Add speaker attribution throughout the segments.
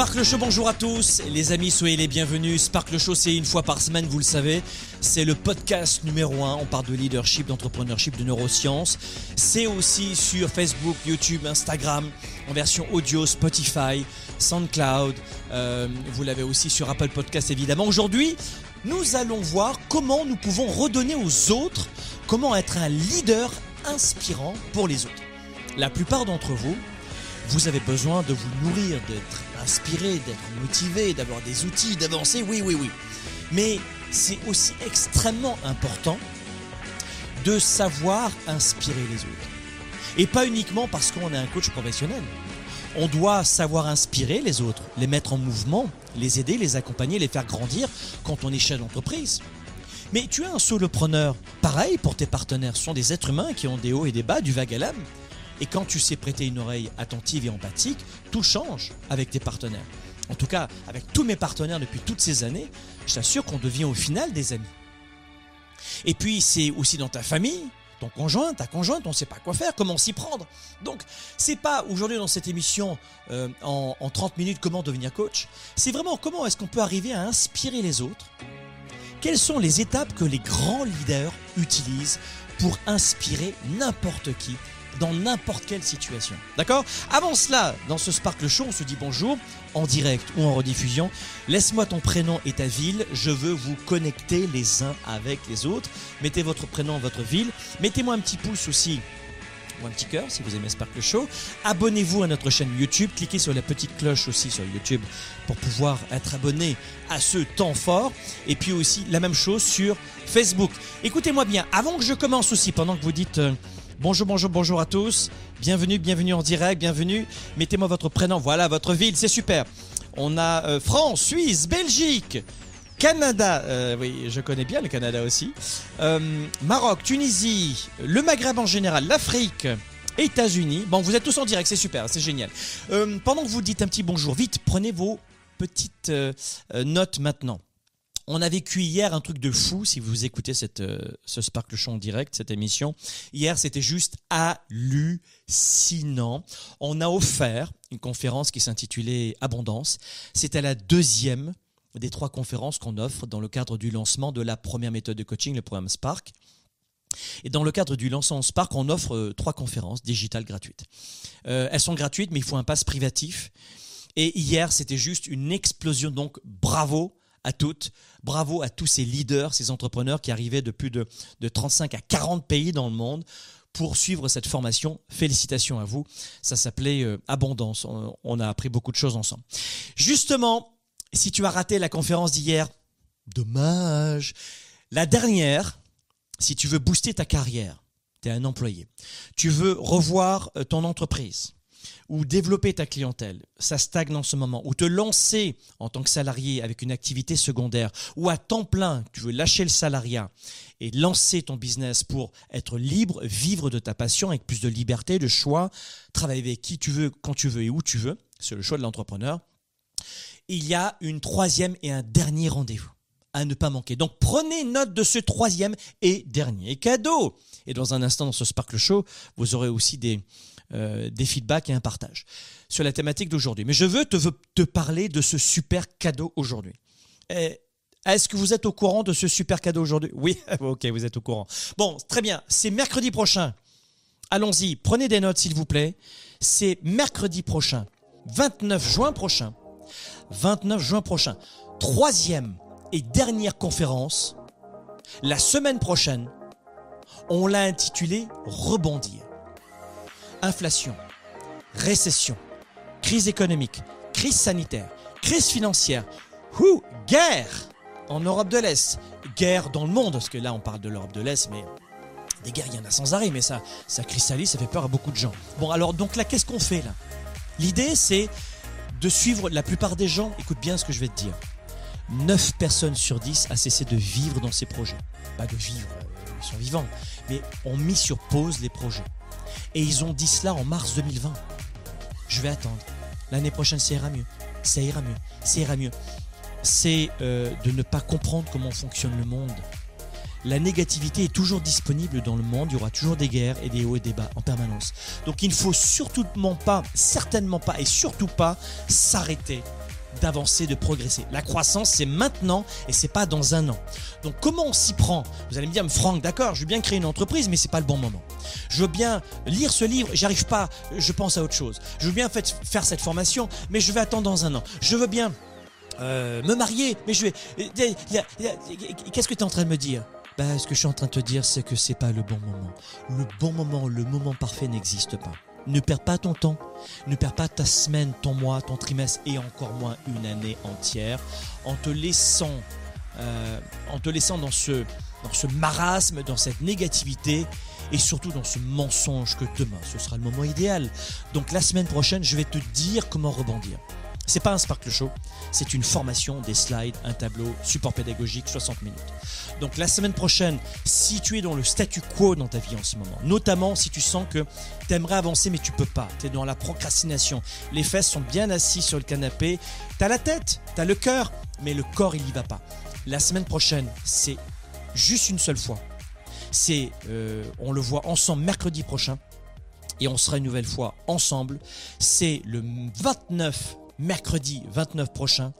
Speaker 1: Sparkle Show, bonjour à tous. Les amis, soyez les bienvenus. Sparkle Show, c'est une fois par semaine, vous le savez. C'est le podcast numéro un. On parle de leadership, d'entrepreneurship, de neurosciences. C'est aussi sur Facebook, YouTube, Instagram, en version audio, Spotify, SoundCloud. Euh, vous l'avez aussi sur Apple Podcast, évidemment. Aujourd'hui, nous allons voir comment nous pouvons redonner aux autres, comment être un leader inspirant pour les autres. La plupart d'entre vous, vous avez besoin de vous nourrir, d'être inspiré, d'être motivé, d'avoir des outils, d'avancer, oui, oui, oui. Mais c'est aussi extrêmement important de savoir inspirer les autres. Et pas uniquement parce qu'on est un coach professionnel. On doit savoir inspirer les autres, les mettre en mouvement, les aider, les accompagner, les faire grandir quand on est chef d'entreprise. Mais tu es un solopreneur. Pareil pour tes partenaires. Ce sont des êtres humains qui ont des hauts et des bas, du vague à l'âme. Et quand tu sais prêter une oreille attentive et empathique, tout change avec tes partenaires. En tout cas, avec tous mes partenaires depuis toutes ces années, je t'assure qu'on devient au final des amis. Et puis, c'est aussi dans ta famille, ton conjoint, ta conjointe, on ne sait pas quoi faire, comment s'y prendre. Donc, c'est pas aujourd'hui dans cette émission euh, en, en 30 minutes comment devenir coach. C'est vraiment comment est-ce qu'on peut arriver à inspirer les autres. Quelles sont les étapes que les grands leaders utilisent pour inspirer n'importe qui dans n'importe quelle situation. D'accord? Avant cela, dans ce Sparkle Show, on se dit bonjour en direct ou en rediffusion. Laisse-moi ton prénom et ta ville. Je veux vous connecter les uns avec les autres. Mettez votre prénom, votre ville. Mettez-moi un petit pouce aussi ou un petit cœur si vous aimez Sparkle Show. Abonnez-vous à notre chaîne YouTube. Cliquez sur la petite cloche aussi sur YouTube pour pouvoir être abonné à ce temps fort. Et puis aussi la même chose sur Facebook. Écoutez-moi bien, avant que je commence aussi, pendant que vous dites... Euh, Bonjour, bonjour, bonjour à tous. Bienvenue, bienvenue en direct, bienvenue. Mettez-moi votre prénom, voilà votre ville, c'est super. On a euh, France, Suisse, Belgique, Canada, euh, oui, je connais bien le Canada aussi. Euh, Maroc, Tunisie, le Maghreb en général, l'Afrique. États-Unis. Bon, vous êtes tous en direct, c'est super, c'est génial. pendant que vous dites un petit bonjour, vite, prenez vos petites notes maintenant. On a vécu hier un truc de fou, si vous écoutez cette, euh, ce Sparkle Show en direct, cette émission. Hier, c'était juste hallucinant. On a offert une conférence qui s'intitulait Abondance. C'était la deuxième des trois conférences qu'on offre dans le cadre du lancement de la première méthode de coaching, le programme Spark. Et dans le cadre du lancement Spark, on offre euh, trois conférences digitales gratuites. Euh, elles sont gratuites, mais il faut un pass privatif. Et hier, c'était juste une explosion. Donc, bravo à toutes. Bravo à tous ces leaders, ces entrepreneurs qui arrivaient de plus de, 35 à 40 pays dans le monde pour suivre cette formation. Félicitations à vous. Ça s'appelait euh, Abondance. On, a appris beaucoup de choses ensemble. Justement, si tu as raté la conférence d'hier, dommage. La dernière, si tu veux booster ta carrière, tu es un employé, tu veux revoir euh, ton entreprise, ou développer ta clientèle, ça stagne en ce moment, ou te lancer en tant que salarié avec une activité secondaire, ou à temps plein, tu veux lâcher le salariat et lancer ton business pour être libre, vivre de ta passion avec plus de liberté, de choix, travailler avec qui tu veux, quand tu veux et où tu veux, c'est le choix de l'entrepreneur, il y a une troisième et un dernier rendez-vous à ne pas manquer. Donc prenez note de ce troisième et dernier cadeau. Et dans un instant, dans ce Sparkle Show, vous aurez aussi des, euh, des feedbacks et un partage sur la thématique d'aujourd'hui. Mais je veux te, te parler de ce super cadeau aujourd'hui. Est-ce que vous êtes au courant de ce super cadeau aujourd'hui? Oui, ok, vous êtes au courant. Bon, très bien, c'est mercredi prochain. Allons-y, prenez des notes s'il vous plaît. C'est mercredi prochain, 29 juin prochain. 29 juin prochain, troisième et dernière conférence. La semaine prochaine, on l'a intitulé Rebondir inflation, récession, crise économique, crise sanitaire, crise financière, ou guerre en Europe de l'Est, guerre dans le monde, parce que là on parle de l'Europe de l'Est, mais des guerres il y en a sans arrêt, mais ça, ça cristallise, ça fait peur à beaucoup de gens. Bon alors donc là qu'est-ce qu'on fait là? L'idée c'est de suivre la plupart des gens, écoute bien ce que je vais te dire. 9 personnes sur 10 a cessé de vivre dans ces projets. Pas de vivre, euh, vivants, mais ont mis sur pause les projets. Et ils ont dit cela en mars 2020. Je vais attendre. L'année prochaine, ça ira mieux. Ça ira mieux. Ça ira mieux. C'est euh, de ne pas comprendre comment fonctionne le monde. La négativité est toujours disponible dans le monde. Il y aura toujours des guerres et des hauts et des bas en permanence. Donc il ne faut surtout pas, certainement pas et surtout pas s'arrêter d'avancer, de progresser. La croissance, c'est maintenant et c'est pas dans un an. Donc comment on s'y prend? Vous allez me dire, Franck, d'accord, je veux bien créer une entreprise, mais c'est pas le bon moment. Je veux bien lire ce livre, j'arrive pas, je pense à autre chose. Je veux bien faire cette formation, mais je vais attendre dans un an. Je veux bien euh, me marier, mais je vais. Qu'est-ce que tu es en train de me dire? Bah, ce que je suis en train de te dire, c'est que c'est pas le bon moment. Le bon moment, le moment parfait n'existe pas. Ne perds pas ton temps, ne perds pas ta semaine, ton mois, ton trimestre et encore moins une année entière en te laissant, euh, en te laissant dans ce, dans ce marasme, dans cette négativité et surtout dans ce mensonge que demain ce sera le moment idéal. Donc la semaine prochaine, je vais te dire comment rebondir. C'est pas un Sparkle Show, c'est une formation, des slides, un tableau, support pédagogique, 60 minutes. Donc la semaine prochaine, si tu es dans le statu quo dans ta vie en ce moment, notamment si tu sens que tu aimerais avancer mais tu peux pas, tu es dans la procrastination, les fesses sont bien assises sur le canapé, tu as la tête, tu as le cœur, mais le corps il y va pas. La semaine prochaine, c'est juste une seule fois. C'est, euh, on le voit ensemble mercredi prochain et on sera une nouvelle fois ensemble. C'est le 29 mercredi 29 prochain.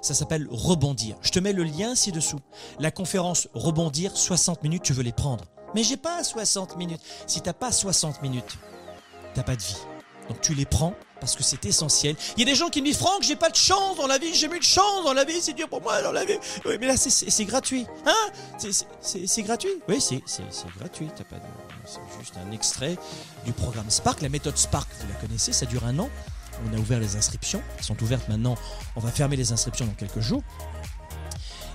Speaker 1: Ça s'appelle Rebondir. Je te mets le lien ci-dessous. La conférence Rebondir, 60 minutes, tu veux les prendre. Mais j'ai pas 60 minutes. Si t'as pas 60 minutes, t'as pas de vie. Donc tu les prends parce que c'est essentiel. Il y a des gens qui me disent Franck, j'ai pas de chance dans la vie, j'ai eu de chance dans la vie, c'est dur pour moi dans la vie. Oui, mais là c'est gratuit, hein? C'est gratuit. Oui, c'est gratuit. C'est juste un extrait du programme Spark. La méthode Spark, vous la connaissez, ça dure un an on a ouvert les inscriptions. Elles sont ouvertes maintenant. On va fermer les inscriptions dans quelques jours.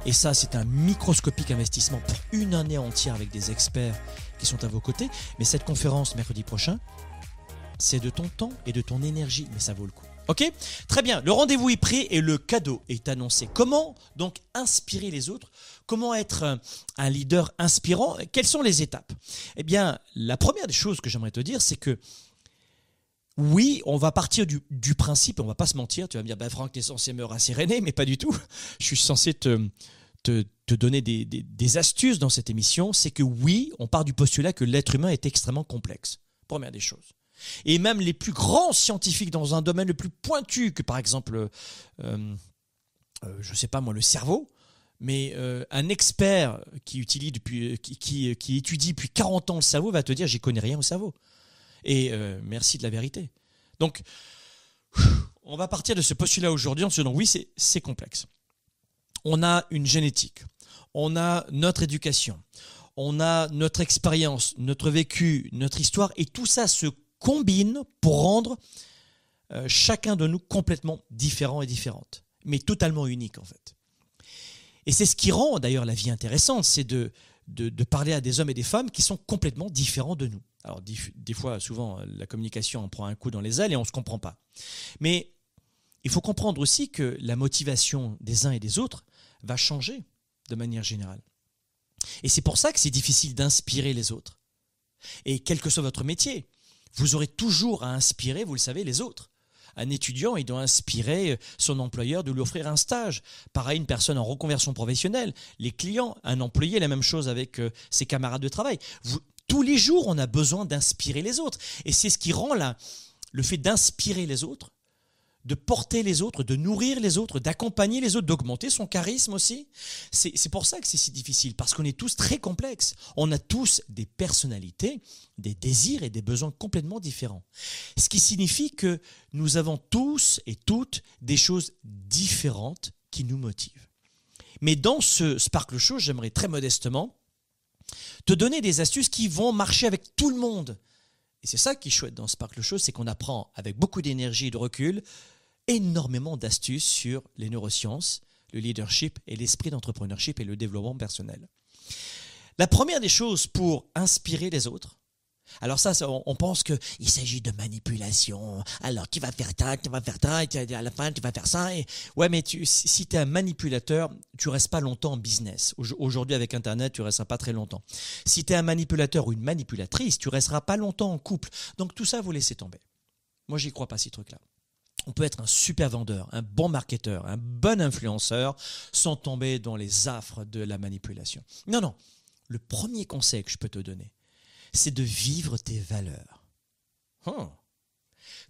Speaker 1: Et ça, c'est un microscopique investissement pour une année entière avec des experts qui sont à vos côtés. Mais cette conférence mercredi prochain, c'est de ton temps et de ton énergie, mais ça vaut le coup. Ok? Très bien, le rendez-vous est pris et le cadeau est annoncé. Comment donc inspirer les autres? Comment être un leader inspirant? Quelles sont les étapes? Eh bien, la première des choses que j'aimerais te dire, c'est que oui, on va partir du, principe, on va pas se mentir, tu vas me dire, ben Franck, tu es censé me rasséréner, mais pas du tout. Je suis censé te, donner des, astuces dans cette émission, c'est que oui, on part du postulat que l'être humain est extrêmement complexe. Première des choses. Et même les plus grands scientifiques dans un domaine le plus pointu que par exemple, euh, euh, je ne sais pas moi, le cerveau, mais euh, un expert qui, utilise depuis, qui, qui, étudie depuis 40 ans le cerveau va te dire, j'y connais rien au cerveau. Et euh, merci de la vérité. Donc, on va partir de ce postulat aujourd'hui en se disant oui, c'est complexe. On a une génétique, on a notre éducation, on a notre expérience, notre vécu, notre histoire, et tout ça se combine pour rendre euh, chacun de nous complètement différent et différente, mais totalement unique en fait. Et c'est ce qui rend d'ailleurs la vie intéressante, c'est de, de, parler à des hommes et des femmes qui sont complètement différents de nous. Alors des, fois, souvent, la communication en prend un coup dans les ailes et on ne se comprend pas. Mais il faut comprendre aussi que la motivation des uns et des autres va changer de manière générale. Et c'est pour ça que c'est difficile d'inspirer les autres. Et quel que soit votre métier, vous aurez toujours à inspirer, vous le savez, les autres. Un étudiant, il doit inspirer son employeur de lui offrir un stage. Pareil, une personne en reconversion professionnelle, les clients, un employé, la même chose avec euh, ses camarades de travail. Tous les jours, on a besoin d'inspirer les autres. Et c'est ce qui rend le fait d'inspirer les autres de porter les autres, de nourrir les autres, d'accompagner les autres, d'augmenter son charisme aussi. C'est pour ça que c'est si difficile, parce qu'on est tous très complexes. On a tous des personnalités, des désirs et des besoins complètement différents. Ce qui signifie que nous avons tous et toutes des choses différentes qui nous motivent. Mais dans ce Sparkle Show, j'aimerais très modestement te donner des astuces qui vont marcher avec tout le monde. Et c'est ça qui est chouette dans Sparkle Show, c'est qu'on apprend avec beaucoup d'énergie et de recul énormément d'astuces sur les neurosciences, le leadership et l'esprit d'entrepreneurship et le développement personnel. La première des choses pour inspirer les autres, alors ça, on pense qu'il s'agit de manipulation. Alors tu vas faire ça, tu vas faire ça, et à la fin tu vas faire ça. Et... Ouais, mais si tu es un manipulateur, tu restes pas longtemps en business. Aujourd'hui avec Internet, tu resteras pas très longtemps. Si tu es un manipulateur ou une manipulatrice, tu resteras pas longtemps en couple. Donc tout ça, vous laissez tomber. Moi, j'y crois pas ces trucs-là on peut être un super vendeur, un bon marketeur, un bon influenceur sans tomber dans les affres de la manipulation. Non, non. Le premier conseil que je peux te donner, c'est de vivre tes valeurs.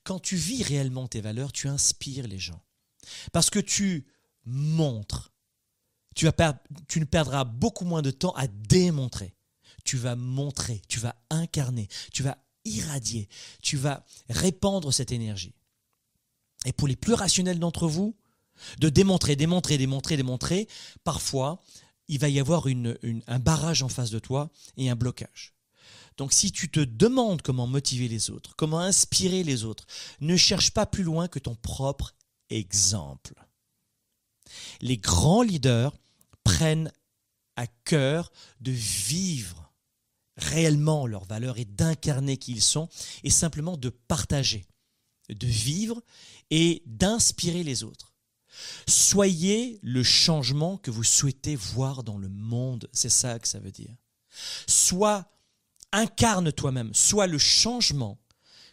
Speaker 1: Quand tu vis réellement tes valeurs, tu inspires les gens. Parce que tu montres. Tu ne perdras beaucoup moins de temps à démontrer. Tu vas montrer, tu vas incarner, tu vas irradier, tu vas répandre cette énergie. Et pour les plus rationnels d'entre vous, de démontrer, démontrer, démontrer, démontrer, parfois, il va y avoir un barrage en face de toi et un blocage. Donc si tu te demandes comment motiver les autres, comment inspirer les autres, ne cherche pas plus loin que ton propre exemple. Les grands leaders prennent à cœur de vivre réellement leurs valeurs et d'incarner qui ils sont et simplement de partager, de vivre et d'inspirer les autres. Soyez le changement que vous souhaitez voir dans le monde, c'est ça que ça veut dire. Sois, incarne toi-même, sois le changement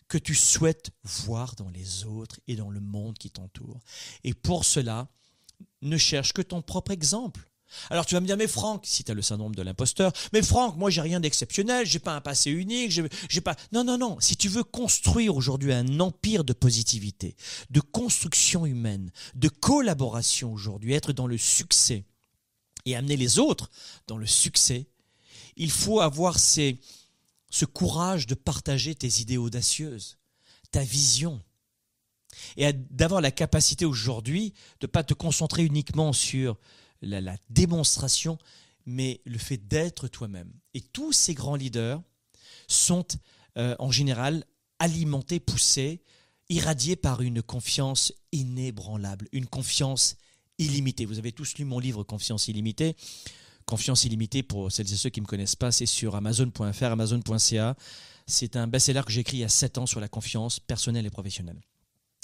Speaker 1: que tu souhaites voir dans les autres et dans le monde qui t'entoure. Et pour cela, ne cherche que ton propre exemple. Alors tu vas me dire, mais Franck, si tu as le syndrome de l'imposteur, mais Franck, moi j'ai rien d'exceptionnel, j'ai pas un passé unique, j'ai pas. Non, non, non. Si tu veux construire aujourd'hui un empire de positivité, de construction humaine, de collaboration aujourd'hui, être dans le succès et amener les autres dans le succès, il faut avoir ce courage de partager tes idées audacieuses, ta vision, et d'avoir la capacité aujourd'hui de ne pas te concentrer uniquement sur la, démonstration, mais le fait d'être toi-même. Et tous ces grands leaders sont euh, en général alimentés, poussés, irradiés par une confiance inébranlable, une confiance illimitée. Vous avez tous lu mon livre Confiance illimitée. Confiance illimitée, pour celles et ceux qui ne me connaissent pas, c'est sur amazon.fr, amazon.ca. C'est un best-seller que j'ai écrit il y a 7 ans sur la confiance personnelle et professionnelle.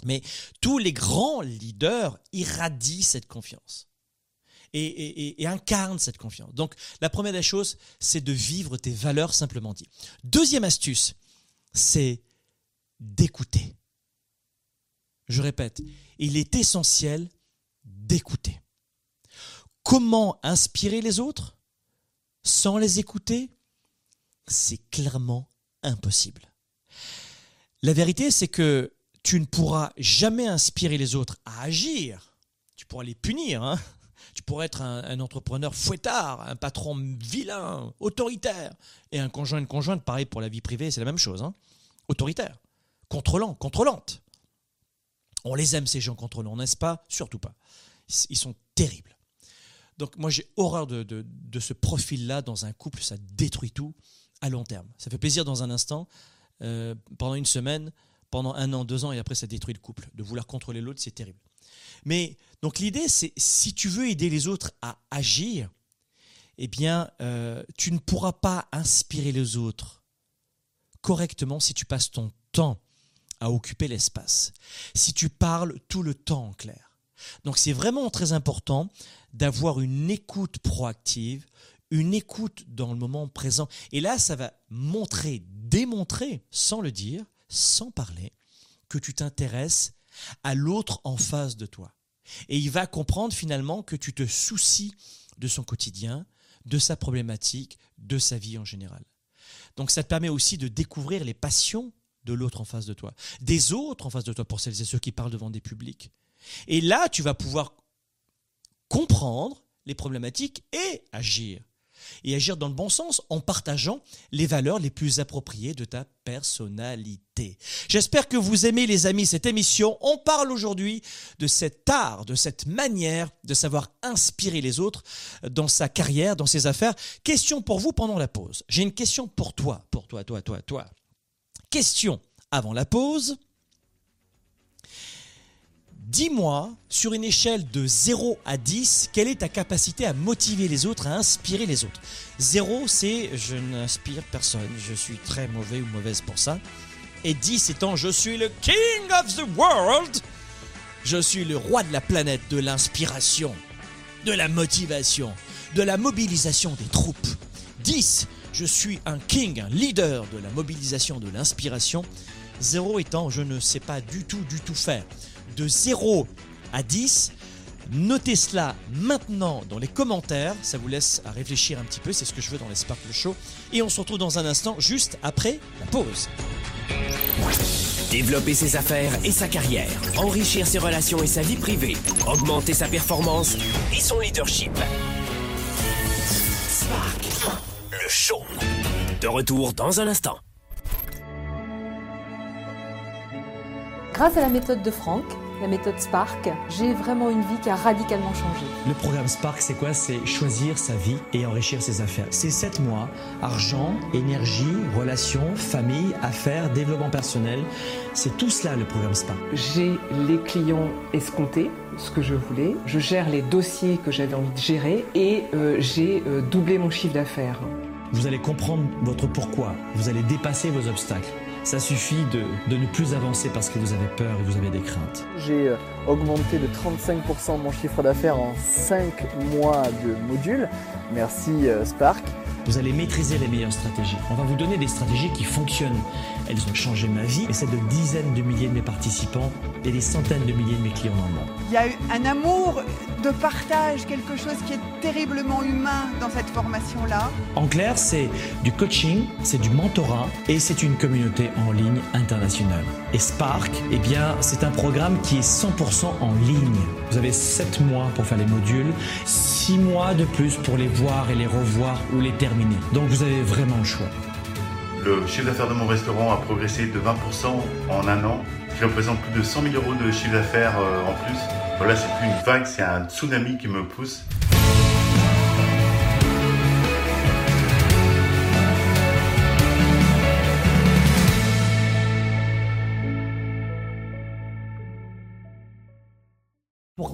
Speaker 1: Mais tous les grands leaders irradient cette confiance et, incarne cette confiance. Donc la première des choses, c'est de vivre tes valeurs simplement dit. Deuxième astuce, c'est d'écouter. Je répète, il est essentiel d'écouter. Comment inspirer les autres sans les écouter? C'est clairement impossible. La vérité, c'est que tu ne pourras jamais inspirer les autres à agir. Tu pourras les punir, hein tu pourrais être un, entrepreneur fouettard, un patron vilain, autoritaire. Et un conjoint, une conjointe, pareil pour la vie privée, c'est la même chose. Hein. autoritaire, contrôlant, contrôlante. On les aime, ces gens contrôlants, n'est-ce pas? Surtout pas. Ils sont terribles. Donc moi, j'ai horreur de, ce profil-là dans un couple. Ça détruit tout à long terme. Ça fait plaisir dans un instant. Euh, pendant une semaine, pendant un an, deux ans, et après ça détruit le couple. De vouloir contrôler l'autre, c'est terrible. Mais donc l'idée, c'est si tu veux aider les autres à agir, eh bien, euh, tu ne pourras pas inspirer les autres correctement si tu passes ton temps à occuper l'espace, si tu parles tout le temps en clair. Donc c'est vraiment très important d'avoir une écoute proactive, une écoute dans le moment présent. Et là, ça va montrer, démontrer, sans le dire, sans parler, que tu t'intéresses à l'autre en face de toi. Et il va comprendre finalement que tu te soucies de son quotidien, de sa problématique, de sa vie en général. Donc ça te permet aussi de découvrir les passions de l'autre en face de toi, des autres en face de toi, pour celles et ceux qui parlent devant des publics. Et là, tu vas pouvoir comprendre les problématiques et agir et agir dans le bon sens en partageant les valeurs les plus appropriées de ta personnalité. J'espère que vous aimez les amis cette émission. On parle aujourd'hui de cet art, de cette manière de savoir inspirer les autres dans sa carrière, dans ses affaires. Question pour vous pendant la pause. J'ai une question pour toi, pour toi, toi, toi, toi. Question avant la pause. Dis-moi, sur une échelle de 0 à 10, quelle est ta capacité à motiver les autres, à inspirer les autres? 0, c'est je n'inspire personne, je suis très mauvais ou mauvaise pour ça. Et 10 étant je suis le king of the world, je suis le roi de la planète de l'inspiration, de la motivation, de la mobilisation des troupes. 10, je suis un king, un leader de la mobilisation, de l'inspiration. 0 étant je ne sais pas du tout, du tout faire de 0 à 10. Notez cela maintenant dans les commentaires, ça vous laisse à réfléchir un petit peu, c'est ce que je veux dans les Sparkle Show. Et on se retrouve dans un instant, juste après la pause.
Speaker 2: Développer ses affaires et sa carrière, enrichir ses relations et sa vie privée, augmenter sa performance et son leadership. Spark, le show. De retour dans un instant.
Speaker 3: Grâce à la méthode de Franck, la méthode Spark, j'ai vraiment une vie qui a radicalement changé.
Speaker 1: Le programme Spark, c'est quoi? C'est choisir sa vie et enrichir ses affaires. C'est 7 mois, argent, énergie, relations, famille, affaires, développement personnel. C'est tout cela le programme Spark.
Speaker 4: J'ai les clients escomptés, ce que je voulais. Je gère les dossiers que j'avais envie de gérer et euh, j'ai euh, doublé mon chiffre d'affaires.
Speaker 1: Vous allez comprendre votre pourquoi. Vous allez dépasser vos obstacles. Ça suffit de, de, ne plus avancer parce que vous avez peur et vous avez des craintes.
Speaker 5: J'ai euh, augmenté de 35% mon chiffre d'affaires en 5 mois de module. Merci Spark.
Speaker 1: Vous allez maîtriser les meilleures stratégies. On va vous donner des stratégies qui fonctionnent. Elles ont changé ma vie et celle de dizaines de milliers de mes participants et des centaines de milliers de mes clients le monde.
Speaker 6: Il y a eu un amour de partage, quelque chose qui est terriblement humain dans cette formation-là.
Speaker 1: En clair, c'est du coaching, c'est du mentorat et c'est une communauté en ligne internationale. Et Spark, eh bien, c'est un programme qui est 100% en ligne. Vous avez 7 mois pour faire les modules, 6 mois de plus pour les voir et les revoir ou les terminer. Donc vous avez vraiment le choix.
Speaker 7: Le chiffre d'affaires de mon restaurant a progressé de 20% en un an, qui représente plus de 100 000 euros de chiffre d'affaires en plus. Voilà, c'est plus une vague, c'est un tsunami qui me pousse.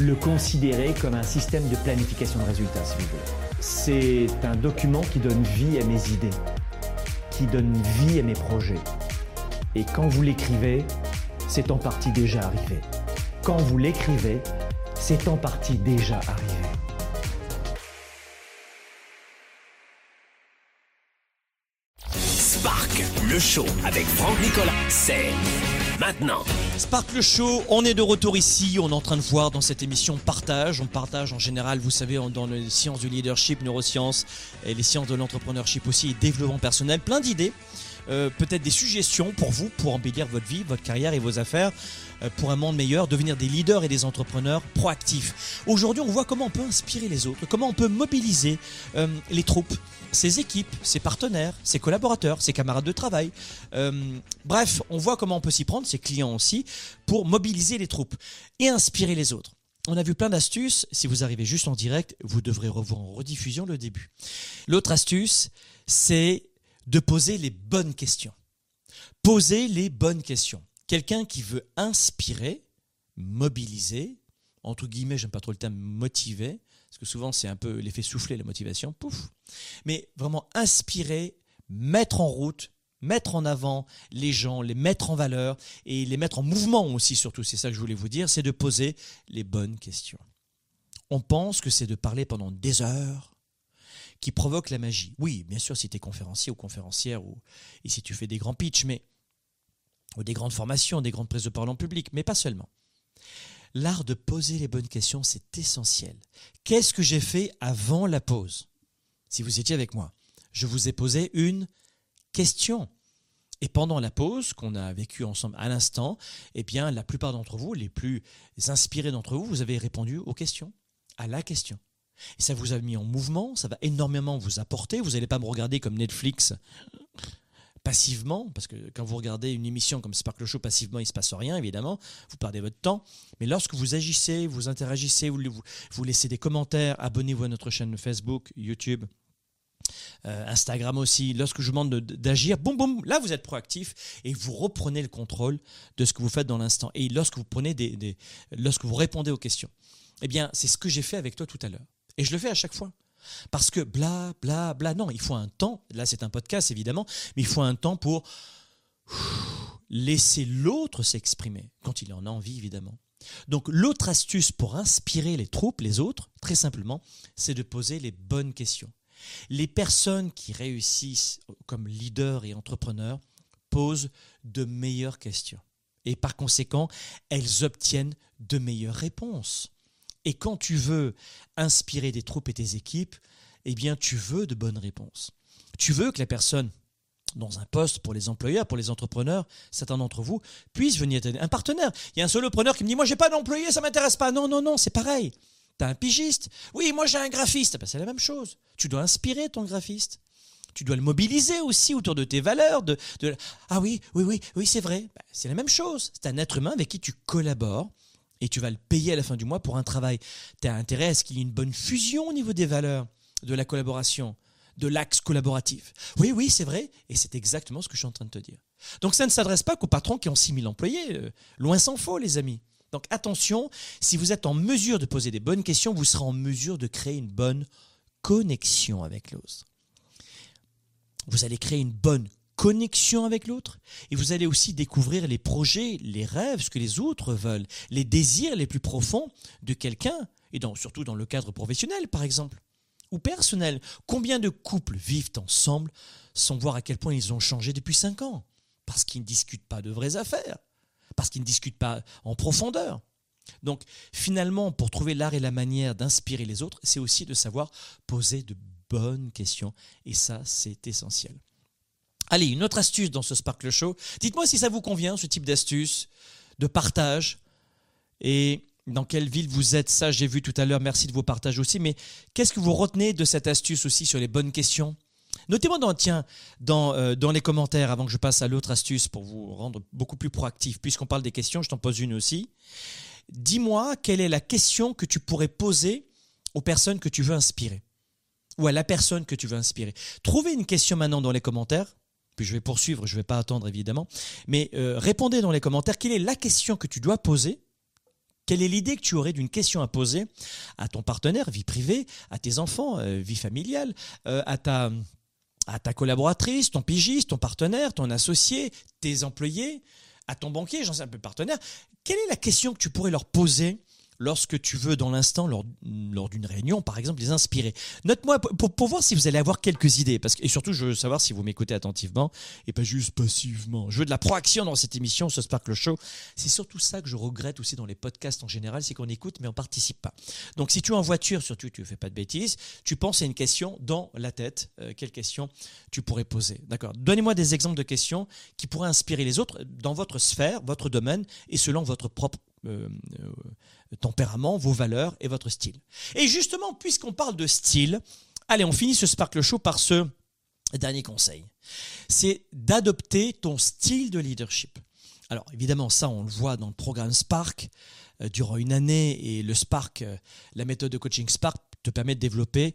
Speaker 1: le considérer comme un système de planification de résultats, si vous voulez. C'est un document qui donne vie à mes idées, qui donne vie à mes projets. Et quand vous l'écrivez, c'est en partie déjà arrivé. Quand vous l'écrivez, c'est en partie déjà arrivé.
Speaker 2: Spark, le show avec Franck Nicolas, c'est maintenant.
Speaker 1: Spark le show, on est de retour ici, on est en train de voir dans cette émission partage, on partage en général, vous savez, dans les sciences du leadership, neurosciences et les sciences de l'entrepreneurship aussi et développement personnel, plein d'idées. Euh, peut-être des suggestions pour vous, pour embellir votre vie, votre carrière et vos affaires, euh, pour un monde meilleur, devenir des leaders et des entrepreneurs proactifs. Aujourd'hui, on voit comment on peut inspirer les autres, comment on peut mobiliser euh, les troupes, ses équipes, ses partenaires, ses collaborateurs, ses camarades de travail. Euh, bref, on voit comment on peut s'y prendre, ses clients aussi, pour mobiliser les troupes et inspirer les autres. On a vu plein d'astuces. Si vous arrivez juste en direct, vous devrez revoir en rediffusion le début. L'autre astuce, c'est de poser les bonnes questions. Poser les bonnes questions. Quelqu'un qui veut inspirer, mobiliser, entre guillemets, j'aime pas trop le terme motiver, parce que souvent c'est un peu l'effet soufflé, la motivation, pouf. Mais vraiment inspirer, mettre en route, mettre en avant les gens, les mettre en valeur et les mettre en mouvement aussi, surtout, c'est ça que je voulais vous dire, c'est de poser les bonnes questions. On pense que c'est de parler pendant des heures, qui provoque la magie. Oui, bien sûr, si tu es conférencier ou conférencière, ou, et si tu fais des grands pitchs, mais, ou des grandes formations, des grandes prises de parole en public, mais pas seulement. L'art de poser les bonnes questions, c'est essentiel. Qu'est-ce que j'ai fait avant la pause? Si vous étiez avec moi, je vous ai posé une question. Et pendant la pause qu'on a vécue ensemble à l'instant, eh bien, la plupart d'entre vous, les plus inspirés d'entre vous, vous avez répondu aux questions, à la question. Et ça vous a mis en mouvement, ça va énormément vous apporter. Vous n'allez pas me regarder comme Netflix passivement, parce que quand vous regardez une émission comme Sparkle Show passivement, il ne se passe rien, évidemment, vous perdez votre temps. Mais lorsque vous agissez, vous interagissez, vous, laissez des commentaires, abonnez-vous à notre chaîne Facebook, YouTube, euh, Instagram aussi, lorsque je vous demande de- d'agir, boum, boum, là vous êtes proactif et vous reprenez le contrôle de ce que vous faites dans l'instant. Et lorsque vous prenez des, des- lorsque vous répondez aux questions, eh bien, c'est ce que j'ai fait avec toi tout à l'heure. Et je le fais à chaque fois. Parce que bla, bla, bla, non, il faut un temps, là c'est un podcast évidemment, mais il faut un temps pour laisser l'autre s'exprimer, quand il en a envie évidemment. Donc l'autre astuce pour inspirer les troupes, les autres, très simplement, c'est de poser les bonnes questions. Les personnes qui réussissent comme leaders et entrepreneurs posent de meilleures questions. Et par conséquent, elles obtiennent de meilleures réponses. Et quand tu veux inspirer des troupes et tes équipes, eh bien, tu veux de bonnes réponses. Tu veux que la personne dans un poste pour les employeurs, pour les entrepreneurs, certains d'entre vous puissent venir t'aider. Un partenaire. Il y a un solopreneur qui me dit Moi, j'ai pas d'employé, ça m'intéresse pas. Non, non, non, c'est pareil. Tu as un pigiste. Oui, moi, j'ai un graphiste. Ben, c'est la même chose. Tu dois inspirer ton graphiste. Tu dois le mobiliser aussi autour de tes valeurs. De- Ah oui, oui, oui, oui, c'est vrai. Ben, c'est la même chose. C'est un être humain avec qui tu collabores et tu vas le payer à la fin du mois pour un travail. Tu as intérêt à ce qu'il y ait une bonne fusion au niveau des valeurs, de la collaboration, de l'axe collaboratif. Oui, oui, c'est vrai, et c'est exactement ce que je suis en train de te dire. Donc ça ne s'adresse pas qu'aux patrons qui ont 6000 employés, euh, loin s'en faut les amis. Donc attention, si vous êtes en mesure de poser des bonnes questions, vous serez en mesure de créer une bonne connexion avec l'autre. Vous allez créer une bonne connexion avec l'autre et vous allez aussi découvrir les projets, les rêves, ce que les autres veulent, les désirs les plus profonds de quelqu'un et dans- surtout dans le cadre professionnel par exemple ou personnel. Combien de couples vivent ensemble sans voir à quel point ils ont changé depuis 5 ans? Parce qu'ils ne discutent pas de vraies affaires, parce qu'ils ne discutent pas en profondeur. Donc finalement, pour trouver l'art et la manière d'inspirer les autres, c'est aussi de savoir poser de bonnes questions. Et ça, c'est essentiel. Allez, une autre astuce dans ce Sparkle Show. Dites-moi si ça vous convient, ce type d'astuce, de partage. Et dans quelle ville vous êtes, ça j'ai vu tout à l'heure, merci de vos partages aussi. Mais qu'est-ce que vous retenez de cette astuce aussi sur les bonnes questions? Notez-moi dans, tiens, dans, euh, dans les commentaires avant que je passe à l'autre astuce pour vous rendre beaucoup plus proactif. Puisqu'on parle des questions, je t'en pose une aussi. Dis-moi quelle est la question que tu pourrais poser aux personnes que tu veux inspirer ou à la personne que tu veux inspirer. Trouvez une question maintenant dans les commentaires. Puis je vais poursuivre, je ne vais pas attendre évidemment. Mais euh, répondez dans les commentaires quelle est la question que tu dois poser? Quelle est l'idée que tu aurais d'une question à poser à ton partenaire, vie privée, à tes enfants, euh, vie familiale, euh, à ta à ta collaboratrice, ton pigiste, ton partenaire, ton associé, tes employés, à ton banquier, j'en sais un peu partenaire. Quelle est la question que tu pourrais leur poser lorsque tu veux, dans l'instant, lors, lors d'une réunion, par exemple, les inspirer Note-moi pour, pour, voir si vous allez avoir quelques idées. Parce que, et surtout, je veux savoir si vous m'écoutez attentivement et pas juste passivement. Je veux de la proaction dans cette émission, ce Sparkle Show. C'est surtout ça que je regrette aussi dans les podcasts en général, c'est qu'on écoute mais on participe pas. Donc si tu es en voiture, surtout tu ne fais pas de bêtises, tu penses à une question dans la tête. Euh, quelle question tu pourrais poser D'accord. Donnez-moi des exemples de questions qui pourraient inspirer les autres dans votre sphère, votre domaine et selon votre propre euh, euh, tempérament, vos valeurs et votre style. Et justement, puisqu'on parle de style, allez, on finit ce Sparkle Show par ce dernier conseil. C'est d'adopter ton style de leadership. Alors évidemment, ça on le voit dans le programme Spark euh, durant une année et le Spark, euh, la méthode de coaching Spark te permet de développer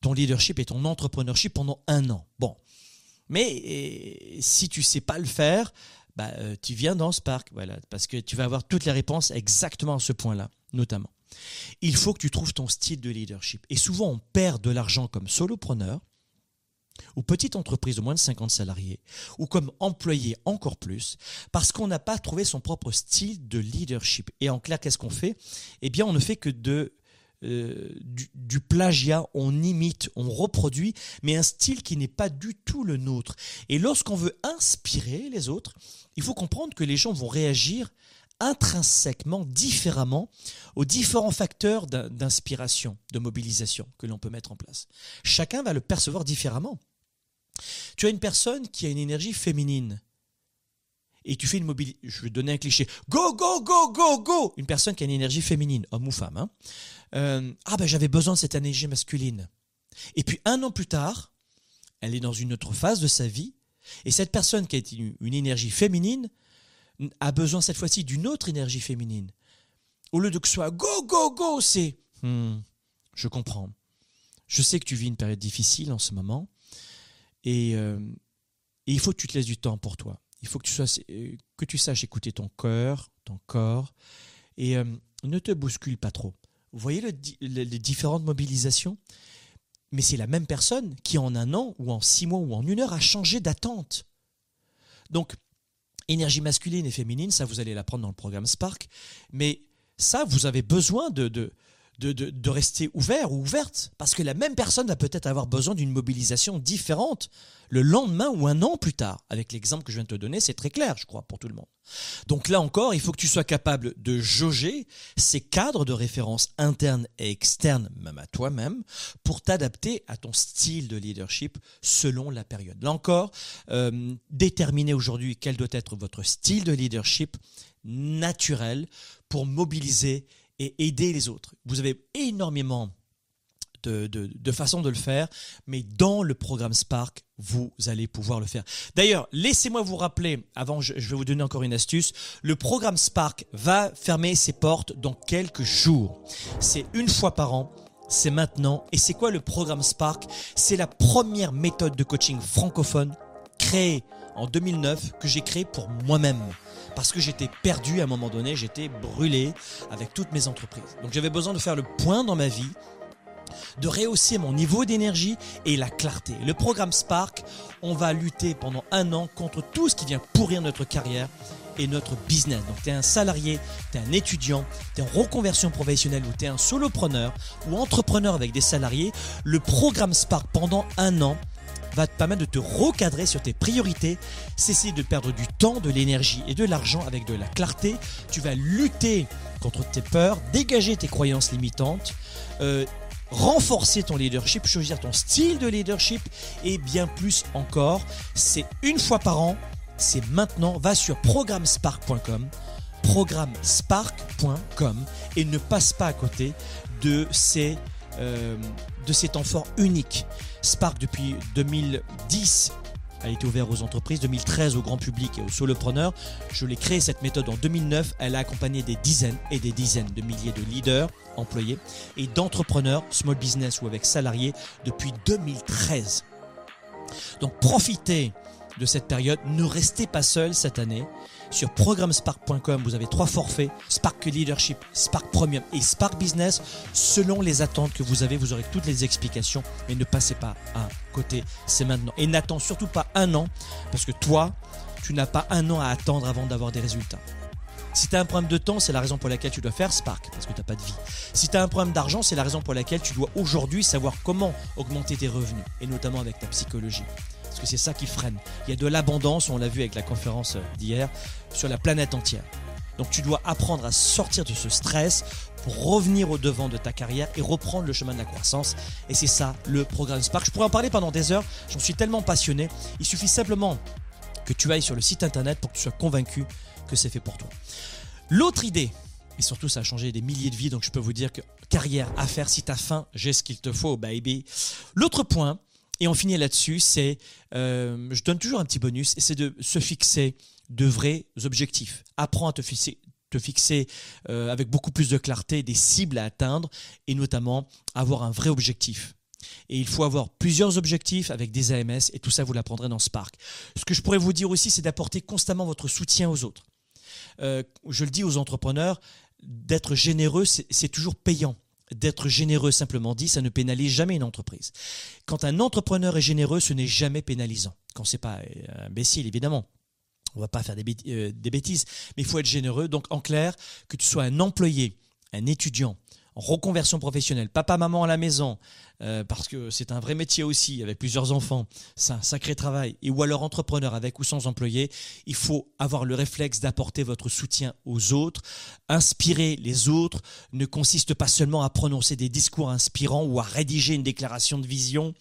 Speaker 1: ton leadership et ton entrepreneurship pendant un an. Bon, mais si tu sais pas le faire, bah, euh, tu viens dans Spark, voilà, parce que tu vas avoir toutes les réponses exactement à ce point-là, notamment. Il faut que tu trouves ton style de leadership. Et souvent, on perd de l'argent comme solopreneur ou petite entreprise de moins de 50 salariés, ou comme employé encore plus, parce qu'on n'a pas trouvé son propre style de leadership. Et en clair, qu'est-ce qu'on fait? Eh bien, on ne fait que de euh, du, du, plagiat, on imite, on reproduit, mais un style qui n'est pas du tout le nôtre. Et lorsqu'on veut inspirer les autres, il faut comprendre que les gens vont réagir intrinsèquement, différemment, aux différents facteurs d'inspiration, de mobilisation que l'on peut mettre en place. Chacun va le percevoir différemment. Tu as une personne qui a une énergie féminine. Et tu fais une mobilité. Je vais donner un cliché. Go, go, go, go, go Une personne qui a une énergie féminine, homme ou femme. Hein. Euh, ah ben j'avais besoin de cette énergie masculine. Et puis un an plus tard, elle est dans une autre phase de sa vie. Et cette personne qui a une énergie féminine a besoin cette fois-ci d'une autre énergie féminine. Au lieu de que ce soit go, go, go, c'est hmm, je comprends. Je sais que tu vis une période difficile en ce moment et, euh, et il faut que tu te laisses du temps pour toi. Il faut que tu, sois, euh, saches écouter ton cœur, ton corps et euh, ne te bouscule pas trop. Vous voyez les différentes mobilisations? Mais c'est la même personne qui en un an ou en six mois ou en une heure a changé d'attente. Donc, énergie masculine et féminine, ça vous allez l'apprendre dans le programme Spark, mais ça, vous avez besoin de, de, de- de rester ouvert ou ouverte, parce que la même personne va peut-être avoir besoin d'une mobilisation différente le lendemain ou un an plus tard. Avec l'exemple que je viens de te donner, c'est très clair, je crois, pour tout le monde. Donc là encore, il faut que tu sois capable de jauger ces cadres de référence internes et externes, même à toi-même, pour t'adapter à ton style de leadership selon la période. Là encore, euh, déterminez aujourd'hui quel doit être votre style de leadership naturel pour mobiliser et aider les autres. Vous avez énormément de, de, de façons de le faire, mais dans le programme Spark, vous allez pouvoir le faire. D'ailleurs, laissez-moi vous rappeler, avant je, je vais vous donner encore une astuce, le programme Spark va fermer ses portes dans quelques jours. C'est une fois par an. C'est maintenant. Et c'est quoi le programme Spark? C'est la première méthode de coaching francophone créée en 2009 que j'ai créée pour moi-même. Parce que j'étais perdu à un moment donné, j'étais brûlé avec toutes mes entreprises. Donc j'avais besoin de faire le point dans ma vie de rehausser mon niveau d'énergie et la clarté. Le programme Spark, on va lutter pendant un an contre tout ce qui vient pourrir notre carrière et notre business. Donc tu es un salarié, tu es un étudiant, tu es en reconversion professionnelle ou tu es un solopreneur ou entrepreneur avec des salariés, le programme Spark pendant un an va te permettre de te recadrer sur tes priorités, cesser de perdre du temps, de l'énergie et de l'argent avec de la clarté. Tu vas lutter contre tes peurs, dégager tes croyances limitantes, euh, renforcer ton leadership, choisir ton style de leadership et bien plus encore. C'est une fois par an, c'est maintenant. Va sur programmespark.com, programmespark.com et ne passe pas à côté de ces, euh, de ces temps forts uniques. Spark depuis 2010 a été ouvert aux entreprises, 2013 au grand public et aux solopreneurs. Je l'ai créé cette méthode en 2009. Elle a accompagné des dizaines et des dizaines de milliers de leaders, employés et d'entrepreneurs, small business ou avec salariés depuis 2013. Donc profitez de cette période. Ne restez pas seul cette année. Sur programmespark.com, vous avez trois forfaits Spark Leadership, Spark Premium et Spark Business. Selon les attentes que vous avez, vous aurez toutes les explications. Mais ne passez pas à côté, c'est maintenant. Et n'attends surtout pas un an, parce que toi, tu n'as pas un an à attendre avant d'avoir des résultats. Si tu as un problème de temps, c'est la raison pour laquelle tu dois faire Spark, parce que tu n'as pas de vie. Si tu as un problème d'argent, c'est la raison pour laquelle tu dois aujourd'hui savoir comment augmenter tes revenus, et notamment avec ta psychologie. Parce que c'est ça qui freine. Il y a de l'abondance, on l'a vu avec la conférence d'hier, sur la planète entière. Donc tu dois apprendre à sortir de ce stress pour revenir au devant de ta carrière et reprendre le chemin de la croissance. Et c'est ça le programme Spark. Je pourrais en parler pendant des heures, j'en suis tellement passionné. Il suffit simplement que tu ailles sur le site internet pour que tu sois convaincu que c'est fait pour toi. L'autre idée, et surtout ça a changé des milliers de vies, donc je peux vous dire que carrière à faire, si tu as faim, j'ai ce qu'il te faut, baby. L'autre point, et on finit là-dessus, c'est, euh, je donne toujours un petit bonus, c'est de se fixer de vrais objectifs. Apprends à te fixer, te fixer euh, avec beaucoup plus de clarté des cibles à atteindre, et notamment avoir un vrai objectif. Et il faut avoir plusieurs objectifs avec des AMS, et tout ça, vous l'apprendrez dans Spark. Ce que je pourrais vous dire aussi, c'est d'apporter constamment votre soutien aux autres. Euh, je le dis aux entrepreneurs, d'être généreux, c'est toujours payant. D'être généreux, simplement dit, ça ne pénalise jamais une entreprise. Quand un entrepreneur est généreux, ce n'est jamais pénalisant. Quand c'est pas euh, imbécile, évidemment. On va pas faire euh, des bêtises, mais il faut être généreux. Donc, en clair, que tu sois un employé, un étudiant, reconversion professionnelle, papa, maman à la maison, euh, parce que c'est un vrai métier aussi, avec plusieurs enfants, c'est un sacré travail, et ou alors entrepreneur avec ou sans employé, il faut avoir le réflexe d'apporter votre soutien aux autres. Inspirer les autres ne consiste pas seulement à prononcer des discours inspirants ou à rédiger une déclaration de vision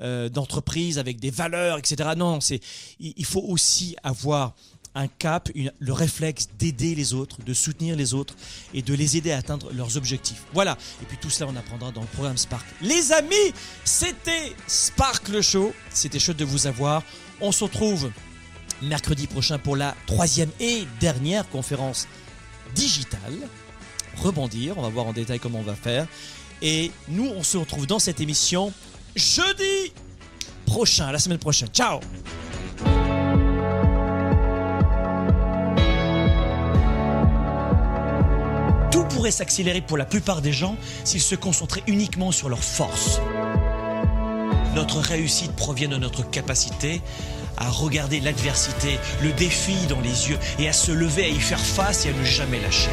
Speaker 1: euh, d'entreprise avec des valeurs, etc. Non, c'est il il faut aussi avoir un cap, le réflexe d'aider les autres, de soutenir les autres et de les aider à atteindre leurs objectifs. Voilà. Et puis tout cela, on apprendra dans le programme Spark. Les amis, c'était Spark le show. C'était chouette de vous avoir. On se retrouve mercredi prochain pour la troisième et dernière conférence digitale. Rebondir, on va voir en détail comment on va faire. Et nous, on se retrouve dans cette émission jeudi prochain, la semaine prochaine. Ciao pourrait s'accélérer pour la plupart des gens s'ils se concentraient uniquement sur leurs forces. Notre réussite provient de notre capacité à regarder l'adversité, le défi dans les yeux et à se lever, à y faire face et à ne jamais lâcher.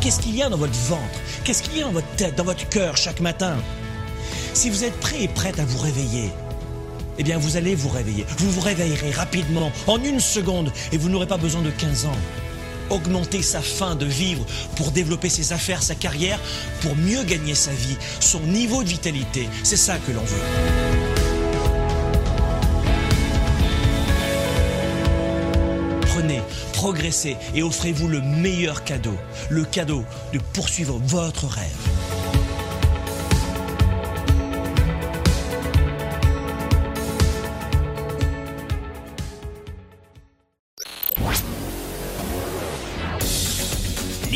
Speaker 1: Qu'est-ce qu'il y a dans votre ventre? Qu'est-ce qu'il y a dans votre tête, dans votre cœur chaque matin? Si vous êtes prêt et prête à vous réveiller, eh bien vous allez vous réveiller. Vous vous réveillerez rapidement, en une seconde, et vous n'aurez pas besoin de 15 ans. Augmenter sa fin de vivre pour développer ses affaires, sa carrière, pour mieux gagner sa vie, son niveau de vitalité, c'est ça que l'on veut. Prenez, progressez et offrez-vous le meilleur cadeau, le cadeau de poursuivre votre rêve.